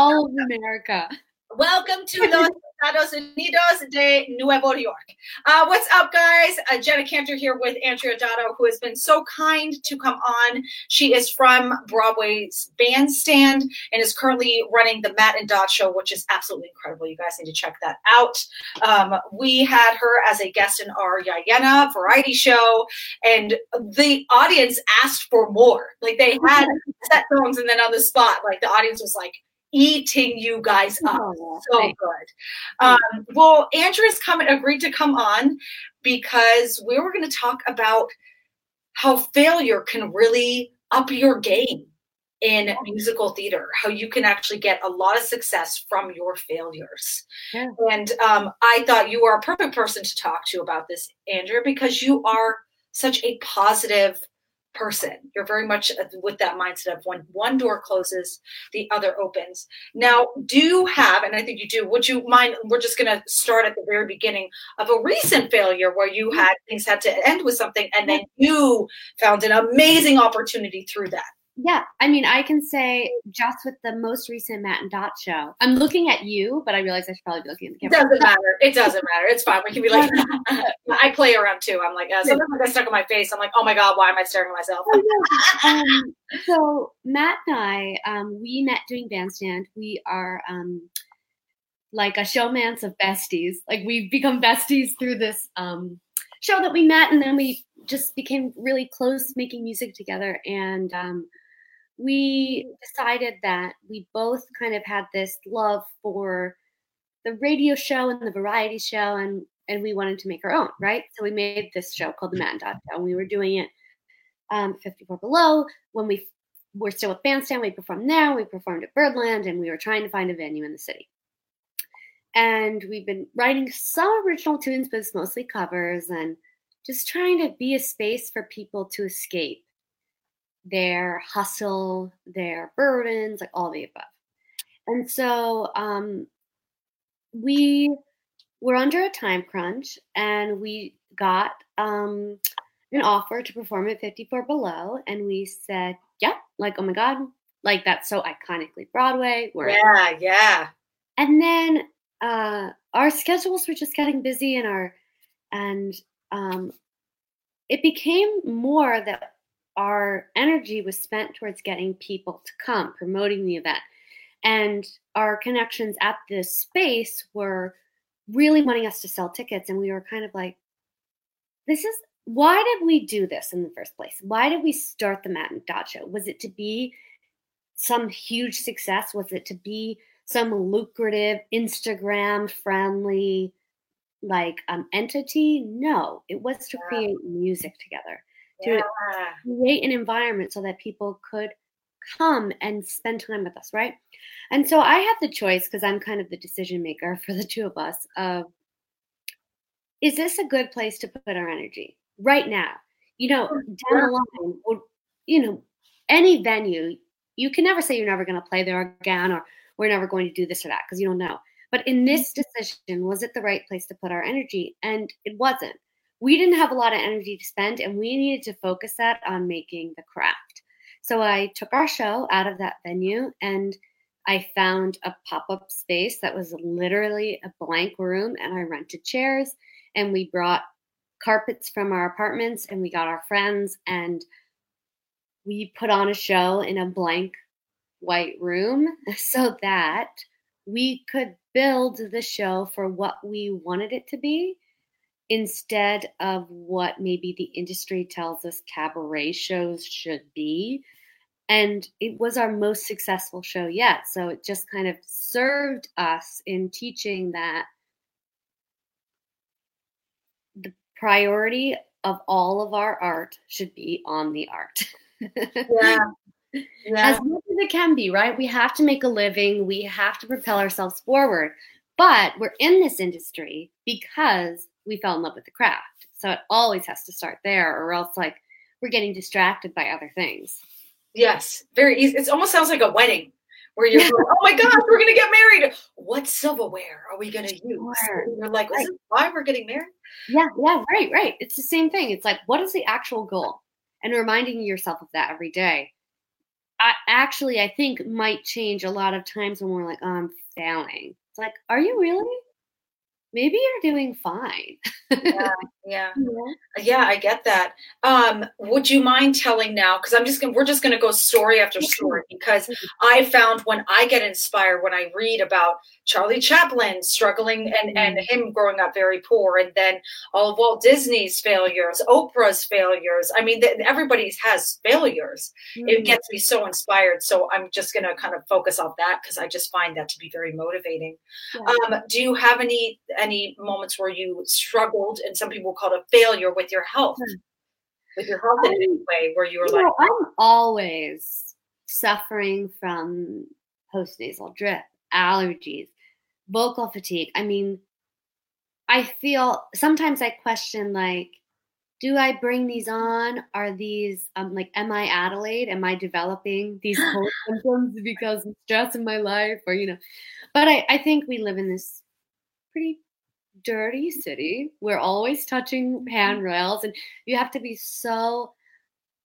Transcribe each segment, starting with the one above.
All of America. Welcome to Los Estados Unidos de Nuevo York. Uh, what's up, guys? Uh, Jenna Cantor here with Andrea Dotto, who has been so kind to come on. She is from Broadway's Bandstand and is currently running the Matt and Dot show, which is absolutely incredible. You guys need to check that out. Um, we had her as a guest in our Yayena variety show, and the audience asked for more. Like they had set phones, and then on the spot, like the audience was like, eating you guys up. Oh, so good. Um, well, Andrea's come agreed to come on because we were going to talk about how failure can really up your game in musical theater, how you can actually get a lot of success from your failures. Yeah. And um, I thought you are a perfect person to talk to about this, Andrea, because you are such a positive person. You're very much with that mindset of when one door closes, the other opens. Now, do you have, and I think you do, would you mind? We're just going to start at the very beginning of a recent failure where you mm-hmm. had things had to end with something and then you found an amazing opportunity through that. Yeah, I mean, I can say just with the most recent Matt and Dot show, I'm looking at you, but I realize I should probably be looking at the camera. It doesn't matter. It doesn't matter. It's fine. We can be like, I play around too. I'm like, uh, sometimes I get stuck on my face. I'm like, oh my god, why am I staring at myself? um, so Matt and I, um, we met doing bandstand. We are um, like a showmance of besties. Like we've become besties through this um, show that we met, and then we just became really close making music together and um, we decided that we both kind of had this love for the radio show and the variety show and and we wanted to make our own right? So we made this show called the man dot show and we were doing it um, 54 below. When we were still with bandstand we performed there we performed at birdland and we were trying to find a venue in the city. And we've been writing some original tunes but it's mostly covers and just trying to be a space for people to escape their hustle, their burdens, like all the above. And so um, we were under a time crunch and we got um, an offer to perform at 54 Below. And we said, yeah, like, oh my God, like that's so iconically Broadway. We're yeah, yeah. And then uh, our schedules were just getting busy and our, and um, it became more that our energy was spent towards getting people to come, promoting the event. And our connections at this space were really wanting us to sell tickets. And we were kind of like, this is why did we do this in the first place? Why did we start the Matt and Dot show? Was it to be some huge success? Was it to be some lucrative, Instagram friendly like um, entity. No, it was to create music together, to yeah. create an environment so that people could come and spend time with us, right? And so I have the choice because I'm kind of the decision maker for the two of us of is this a good place to put our energy right now? You know, down the line, you know, any venue, you can never say you're never going to play there again or we're never going to do this or that because you don't know. But in mm-hmm. this decision, was it the right place to put our energy? And it wasn't. We didn't have a lot of energy to spend, and we needed to focus that on making the craft. So I took our show out of that venue and I found a pop up space that was literally a blank room, and I rented chairs and we brought carpets from our apartments and we got our friends and we put on a show in a blank white room so that we could build the show for what we wanted it to be instead of what maybe the industry tells us cabaret shows should be. And it was our most successful show yet. So it just kind of served us in teaching that the priority of all of our art should be on the art. yeah. as much as it can be, right? We have to make a living, we have to propel ourselves forward. But we're in this industry because we fell in love with the craft. So it always has to start there, or else, like, we're getting distracted by other things. Yes, very easy. It almost sounds like a wedding where you're like, oh my gosh, we're gonna get married. What silverware are we gonna use? Sure. You're like, right. why we're getting married? Yeah, yeah, right, right. It's the same thing. It's like, what is the actual goal? And reminding yourself of that every day. I actually I think might change a lot of times when we're like, oh, I'm failing. It's like, are you really? Maybe you're doing fine. yeah, yeah, yeah, I get that. Um, would you mind telling now? Because I'm just gonna, we're just going to go story after story because I found when I get inspired when I read about Charlie Chaplin struggling and and mm-hmm. him growing up very poor, and then all of Walt Disney's failures, Oprah's failures. I mean, the, everybody has failures. Mm. It gets me so inspired. So I'm just going to kind of focus on that because I just find that to be very motivating. Yeah. Um, do you have any any moments where you struggled, and some people call it a failure with your health, with your health in any way, where you were you like, know, I'm always suffering from postnasal drip, allergies, vocal fatigue. I mean, I feel sometimes I question like, do I bring these on? Are these um like am I Adelaide? Am I developing these symptoms because of stress in my life? Or you know, but I, I think we live in this pretty dirty city. We're always touching mm-hmm. handrails, and you have to be so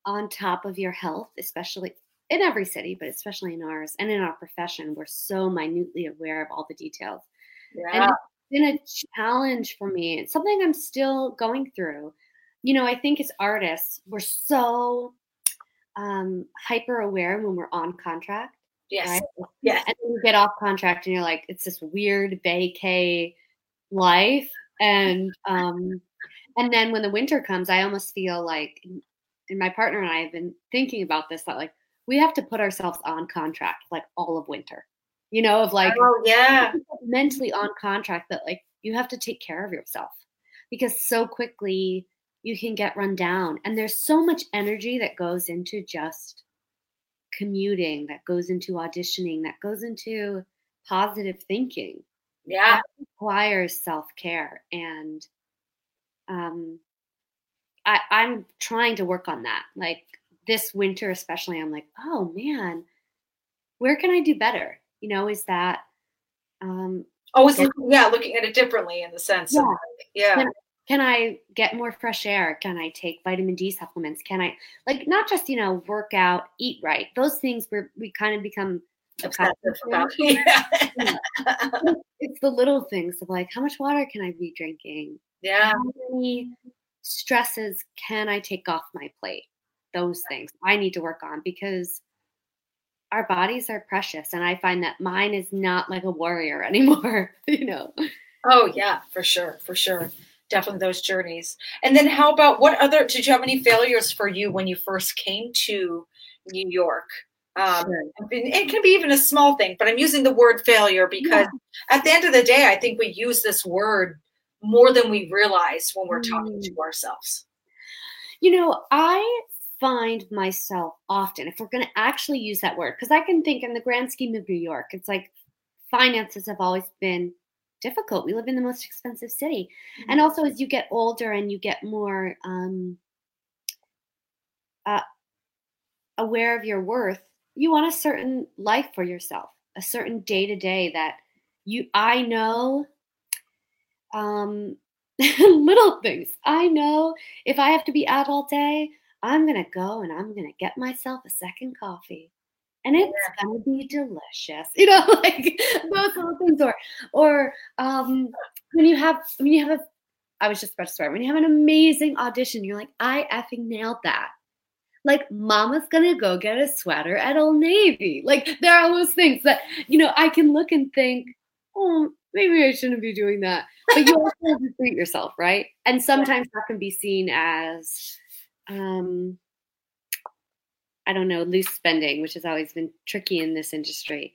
on top of your health, especially in every city, but especially in ours and in our profession. We're so minutely aware of all the details. Yeah. And it's been a challenge for me. It's something I'm still going through. You know, I think as artists, we're so um, hyper aware when we're on contract. Yes. Right? Yes. And then you get off contract and you're like, it's this weird vacay life and um and then when the winter comes i almost feel like and my partner and i have been thinking about this that like we have to put ourselves on contract like all of winter you know of like oh yeah mentally on contract that like you have to take care of yourself because so quickly you can get run down and there's so much energy that goes into just commuting that goes into auditioning that goes into positive thinking yeah. That requires self care. And um, I, I'm trying to work on that. Like this winter, especially, I'm like, oh man, where can I do better? You know, is that. Um, oh, is yeah, looking at it differently in the sense yeah. Of, yeah. Can, can I get more fresh air? Can I take vitamin D supplements? Can I like not just you know work out, eat right? Those things where we kind of become obsessive about. Yeah. it's the little things of like, how much water can I be drinking? Yeah. How many stresses can I take off my plate? Those things I need to work on because our bodies are precious. And I find that mine is not like a warrior anymore, you know? Oh, yeah, for sure. For sure. Definitely those journeys. And then how about what other, did you have any failures for you when you first came to New York? Um, sure. It can be even a small thing, but I'm using the word failure because yeah. at the end of the day, I think we use this word more than we realize when we're talking to mm. ourselves. You know, I find myself often, if we're going to actually use that word, because I can think in the grand scheme of New York, it's like finances have always been difficult. We live in the most expensive city. Mm-hmm. And also, as you get older and you get more um, uh, aware of your worth, you want a certain life for yourself, a certain day to day that you I know um little things. I know if I have to be out all day, I'm going to go and I'm going to get myself a second coffee. And it's yeah. going to be delicious. You know, like those little things or or um when you have when you have a I was just about to start. When you have an amazing audition, you're like, I effing nailed that like mama's gonna go get a sweater at Old Navy. Like there are those things that, you know, I can look and think, oh, maybe I shouldn't be doing that. But you also have to treat yourself, right? And sometimes that can be seen as um I don't know, loose spending, which has always been tricky in this industry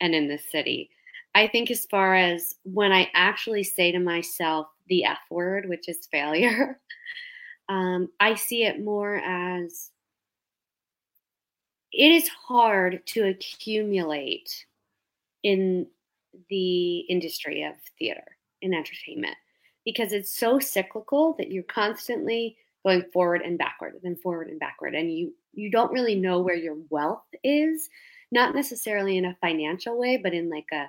and in this city. I think as far as when I actually say to myself the F word, which is failure, um, I see it more as it is hard to accumulate in the industry of theater and entertainment because it's so cyclical that you're constantly going forward and backward and then forward and backward and you you don't really know where your wealth is not necessarily in a financial way but in like a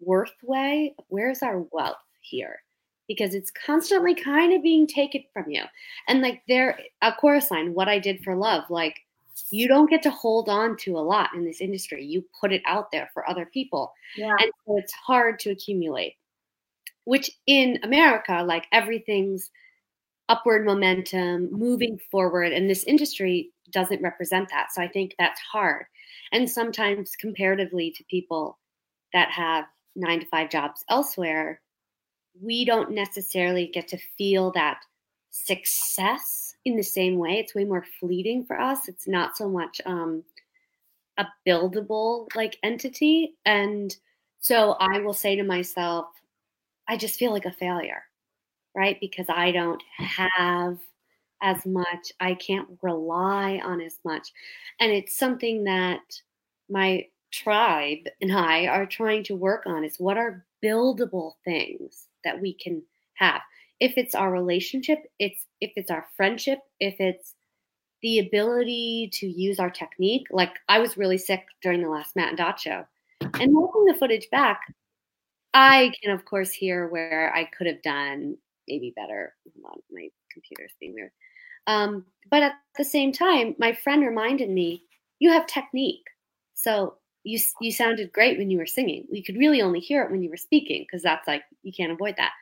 worth way. Where's our wealth here? Because it's constantly kind of being taken from you. And like there a chorus line what i did for love like you don't get to hold on to a lot in this industry. You put it out there for other people. Yeah. and so it's hard to accumulate which in america like everything's upward momentum moving forward and this industry doesn't represent that so i think that's hard. And sometimes comparatively to people that have nine to five jobs elsewhere we don't necessarily get to feel that success in the same way. It's way more fleeting for us. It's not so much um a buildable like entity. And so i will say to myself i just feel like a failure right? Because i don't have as much i can't rely on as much. And it's something that my tribe and i are trying to work on is what are buildable things that we can have. If it's our relationship it's if it's our friendship if it's the ability to use our technique like i was really sick during the last matt and dot show. And looking the footage back i can of course hear where i could have done maybe better Hold on, my computer's being weird um, but at the same time my friend reminded me you have technique so you you sounded great when you were singing we could really only hear it when you were speaking because that's like you can't avoid that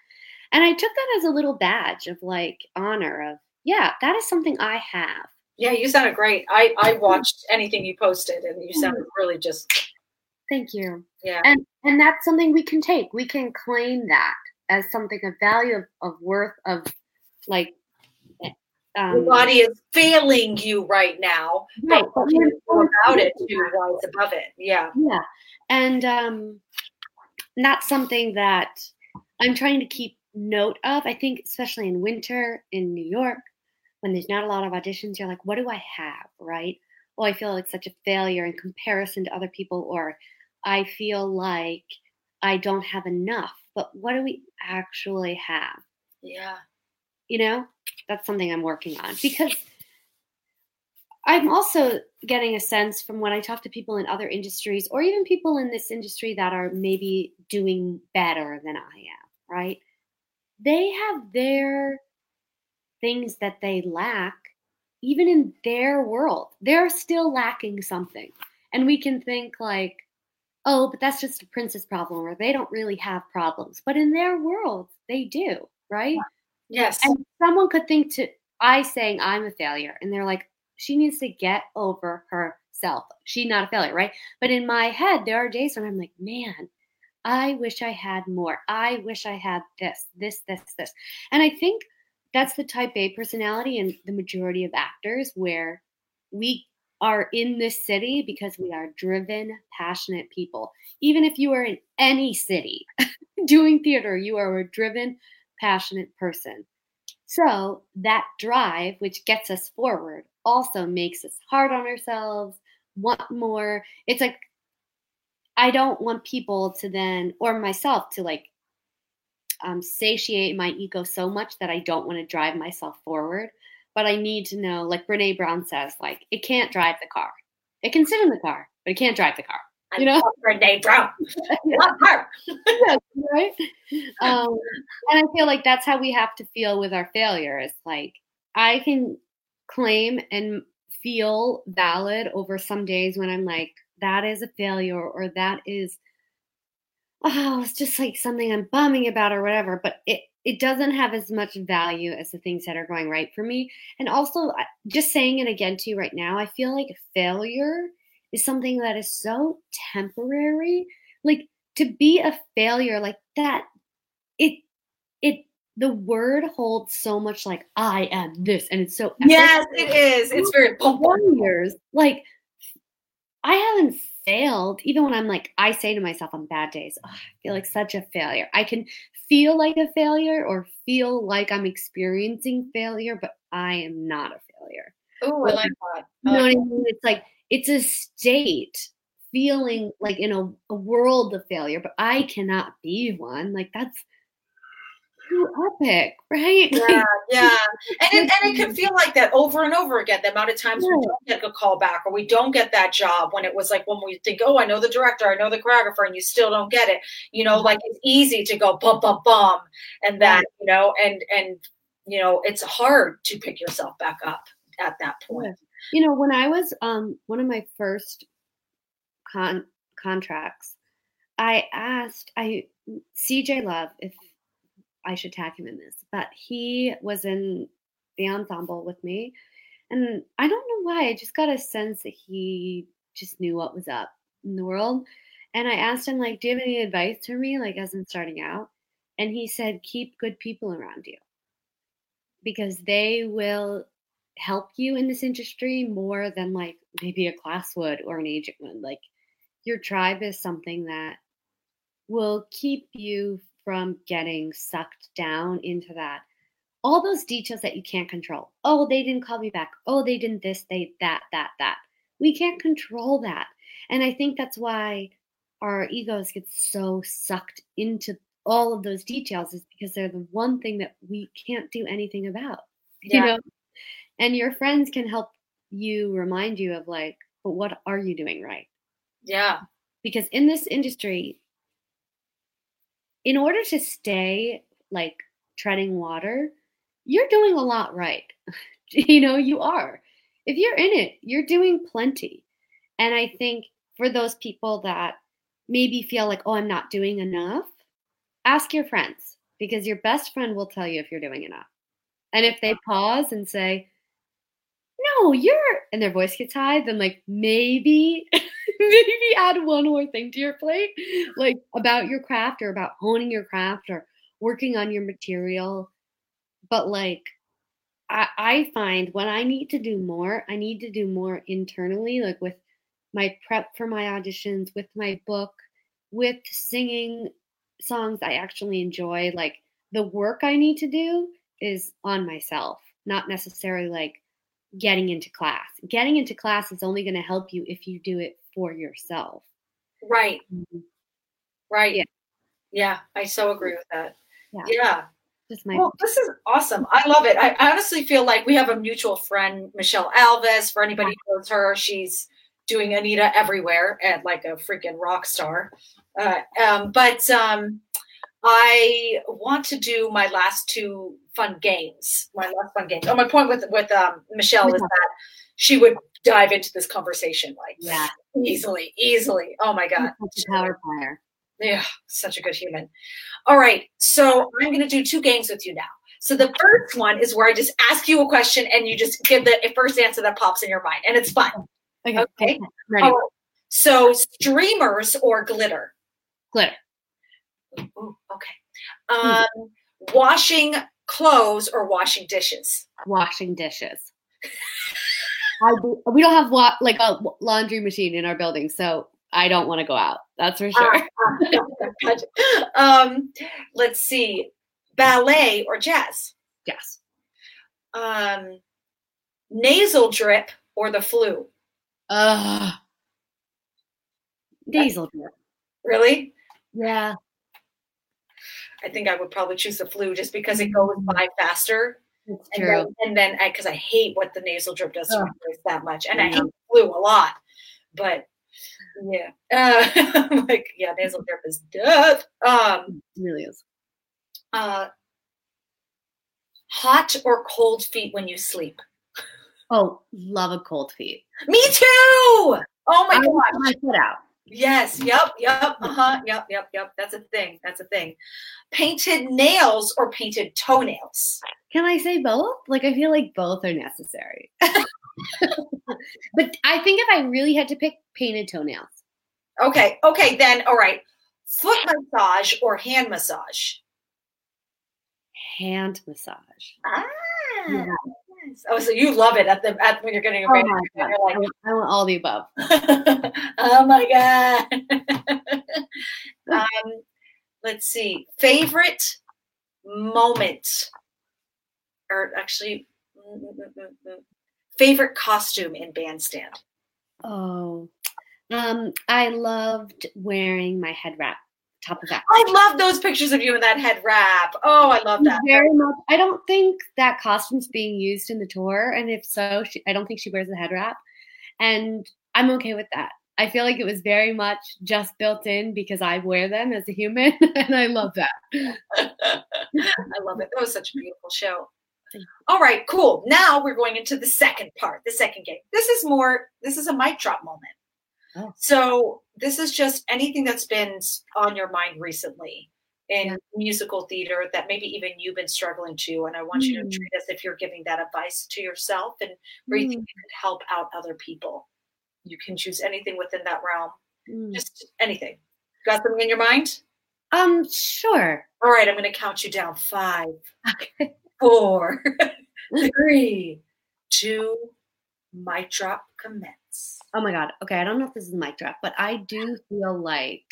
and I took that as a little badge of like honor of, yeah, that is something I have. Yeah, you sounded great. I I watched anything you posted, and you sounded really just Thank you. yeah. And and that's something we can take. We can claim that as something of value of, of worth of like Your um, body is failing you right now, right, but but what can we're you about it to rise above it? Yeah. Yeah. And um that's something that I'm trying to keep note of. I think especially in winter in New York, when there's not a lot of auditions, you're like, what do I have? Right? Oh, I feel like such a failure in comparison to other people, or I feel like I don't have enough. But what do we actually have? Yeah. you know that's something i'm working on because i'm also getting a sense from when i talk to people in other industries or even people in this industry that are maybe doing better than i am right they have their things that they lack even in their world they're still lacking something and we can think like oh but that's just a princess problem or they don't really have problems but in their world they do right Yes. and someone could think to I saying I'm a failure, and they're like, she needs to get over herself. She's not a failure, right? But in my head, there are days when I'm like, man, I wish I had more. I wish I had this, this, this, this. And I think that's the type A personality and the majority of actors where we are in this city because we are driven, passionate people. Even if you are in any city doing theater, you are a driven, passionate person. So that drive, which gets us forward, also makes us hard on ourselves, want more. It's like, I don't want people to then, or myself to like, um, satiate my ego so much that I don't want to drive myself forward. But I need to know, like Brene Brown says, like it can't drive the car. It can sit in the car, but it can't drive the car. You know, Brene Brown. Love her. yes, right? Um, and I feel like that's how we have to feel with our failures. Like I can claim and feel valid over some days when I'm like, that is a failure or that is oh, it's just like something I'm bumming about or whatever. But it it doesn't have as much value as the things that are going right for me. And also, just saying it again to you right now, I feel like failure is something that is so temporary. Like to be a failure like that, it it the word holds so much like I am this, and it's so Yes, it is. It's very failures. Like I haven't failed, even when I'm like, I say to myself on bad days, "Oh, I feel like such a failure. I can feel like a failure or feel like I'm experiencing failure, but I am not a failure. Oh, I like that. You know what I mean? It's like it's a state feeling like in a, a world of failure, but I cannot be one. Like that's too epic, right? Yeah, yeah. And it, and it can feel like that over and over again. The amount of times we don't get a call back or we don't get that job when it was like when we think, oh, I know the director, I know the choreographer, and you still don't get it. You know, like it's easy to go bum bum bum and that, you know, and and you know, it's hard to pick yourself back up at that point. You know, when I was um one of my first con contracts, I asked I CJ Love if I should tag him in this, but he was in the ensemble with me, and I don't know why. I just got a sense that he just knew what was up in the world, and I asked him like, "Do you have any advice for me, like as I'm starting out?" And he said, "Keep good people around you." because they will help you in this industry more than like maybe a class would or an agent would. Like your tribe is something that will keep you from getting sucked down into that. All those details that you can't control. Oh, they didn't call me back. Oh, they didn't this, they that, that, that. We can't control that. And I think that's why our egos get so sucked into all of those details is because they're the one thing that we can't do anything about you know and your friends can help you remind you of like but what are you doing right Yeah. because in this industry in order to stay like treading water you're doing a lot right. You know you are. If you're in it you're doing plenty. And i think for those people that maybe feel like oh i'm not doing enough ask your friends because your best friend will tell you if you're doing enough. And if they pause and say no you're and their voice gets high then like maybe maybe add one more thing to your plate like about your craft or about honing your craft or working on your material. But like I, I find when i need to do more i need to do more internally like with my prep for my auditions with my book with singing songs i actually enjoy. Like the work i need to do is on myself not necessarily like getting into class getting into class is only going to help you if you do it for yourself Right. Right. Yeah. Yeah. I so agree with that. Yeah. yeah. just my Well, this is awesome. I love it. I honestly feel like we have a mutual friend, Michelle Alves. For anybody who knows her, she's doing Anita everywhere and like a freaking rock star. Uh, um, but um, I want to do my last two fun games. My last fun games. Oh, my point with with um, Michelle is that she would dive into this conversation like yeah easily, easily. Oh my god. such a power player Yeah, such a good human. All right, so I'm going to do two games with you now. So the first one is where I just ask you a question and you just give the first answer that pops in your mind, and it's fun. okay, Okay. ready Oh, so streamers or glitter? glitter Ooh, okay. Um, washing clothes or washing dishes? washing dishes do, we don't have wa- like a laundry machine in our building so i don't want to go out that's for sure um, let's see, ballet or jazz? yes Um, nasal drip or the flu? uh diesel drip. Really? yeah I think I would probably choose the flu just because it goes by faster. it's And true then, and then because I hate what the nasal drip does to my Ugh. that much, and I Yeah. hate flu a lot. But yeah, uh, like yeah, nasal drip is death. Um, it really is uh, hot or cold feet when you sleep? oh love a cold feet Me too. Oh my I god. put my foot out Yes. Yep. Yep. Uh huh. Yep. Yep. Yep. That's a thing. That's a thing. Painted nails or painted toenails? Can I say both? Like I feel like both are necessary. but I think if I really had to pick painted toenails, Okay. Okay. Then. All right. Foot massage or hand massage? hand massage. Ah. Yeah. Yes. Oh, so you love it at the at when you're getting a Oh. You're I, want, I want all the above. oh my god. um, let's see. Favorite moment, or actually, mm, mm, mm. favorite costume in Bandstand. Oh, um, I loved wearing my head wrap, top of that. I love those pictures of you in that head wrap. Oh, I love that. Very much. I don't think that costume's being used in the tour, and if so, she, I don't think she wears the head wrap, and I'm okay with that. I feel like it was very much just built in because I wear them as a human, and I love that. I love it. That was such a beautiful show. All right, cool. Now we're going into the second part, the second game. This is more, this is a mic drop moment. Oh. So this is just anything that's been on your mind recently in Yeah. musical theater that maybe even you've been struggling to. And I want you to Mm. treat as if you're giving that advice to yourself and where you think Mm. you could help out other people. You can choose anything within that realm, Mm. just anything. Got something in your mind? Um, sure. All right, I'm going to count you down. Five, Okay. four, three, two, mic drop, commence. Oh my god. Okay, I don't know if this is a mic drop, but I do feel like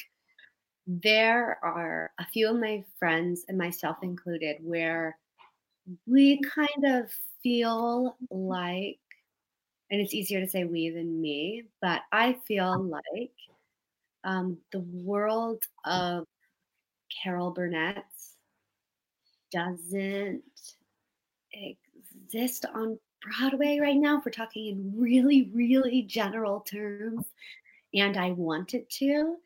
there are a few of my friends and myself included where we mm-hmm. kind of feel mm-hmm. like and it's easier to say we than me, but I feel uh-huh. like um, the world mm. of Carol Burnett doesn't exist on Broadway right now. If we're talking in really, really general terms, and I want it to.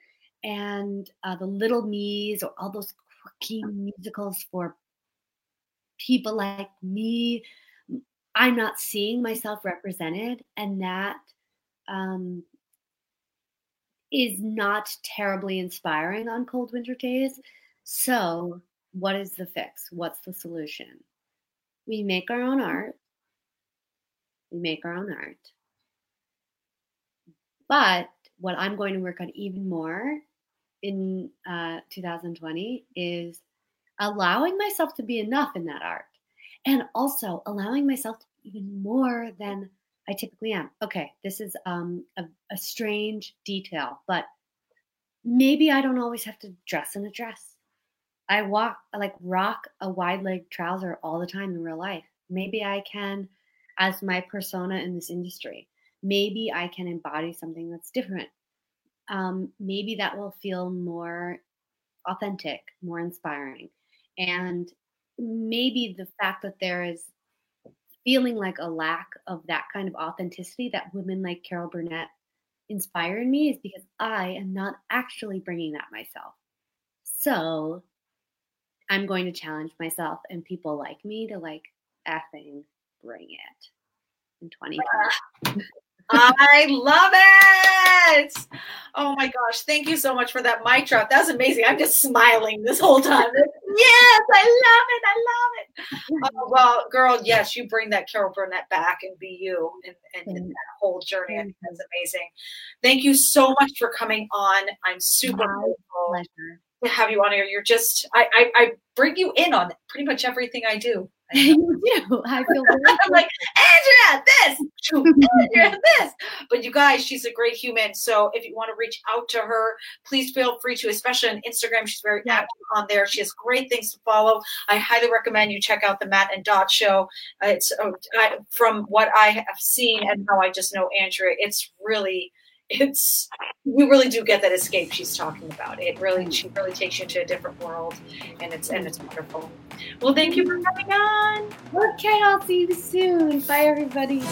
And uh, the Little Me's or all those quirky musicals for people like me, I'm not seeing myself represented, and that um, is not terribly inspiring on cold winter days. So, what is the fix? What's the solution? We make our own art. Make our own art. But what I'm going to work on even more in uh, 2020 is allowing myself to be enough in that art and also allowing myself to be even more than I typically am. Okay, this is um, a, a strange detail, but maybe I don't always have to dress in a dress. I walk, I like rock a wide leg trouser all the time in real life. Maybe I can, as my persona in this industry, maybe I can embody something that's different. Um, maybe that will feel more authentic, more inspiring. And maybe the fact that there is feeling like a lack of that kind of authenticity that women like Carol Burnett inspire in me is because I am not actually bringing that myself. So I'm going to challenge myself and people like me to like effing bring it in 2020. I love it. Oh my gosh. Thank you so much for that mic drop. That was amazing. I'm just smiling this whole time. Yes, I love it. I love it. Oh, well, girl, yes, you bring that Carol Burnett back and be you and, and, and that whole journey. I think that's amazing. Thank you so much for coming on. I'm super My grateful Pleasure. to have you on here. You're just, I, I, I bring you in on pretty much everything I do. you do. I feel I'm like, Andrea, this, Andrea, this. But you guys, she's a great human. So if you want to reach out to her, please feel free to, especially on Instagram. She's very Yeah. active on there. She has great things to follow. I highly recommend you check out the Matt and Dot show. Uh, it's uh, I, from what I have seen and how I just know Andrea, it's really. It's we really do get that escape she's talking about. It really she really takes you to a different world, and it's and it's wonderful. Well, thank you for coming on. okay. I'll see you soon. Bye, everybody.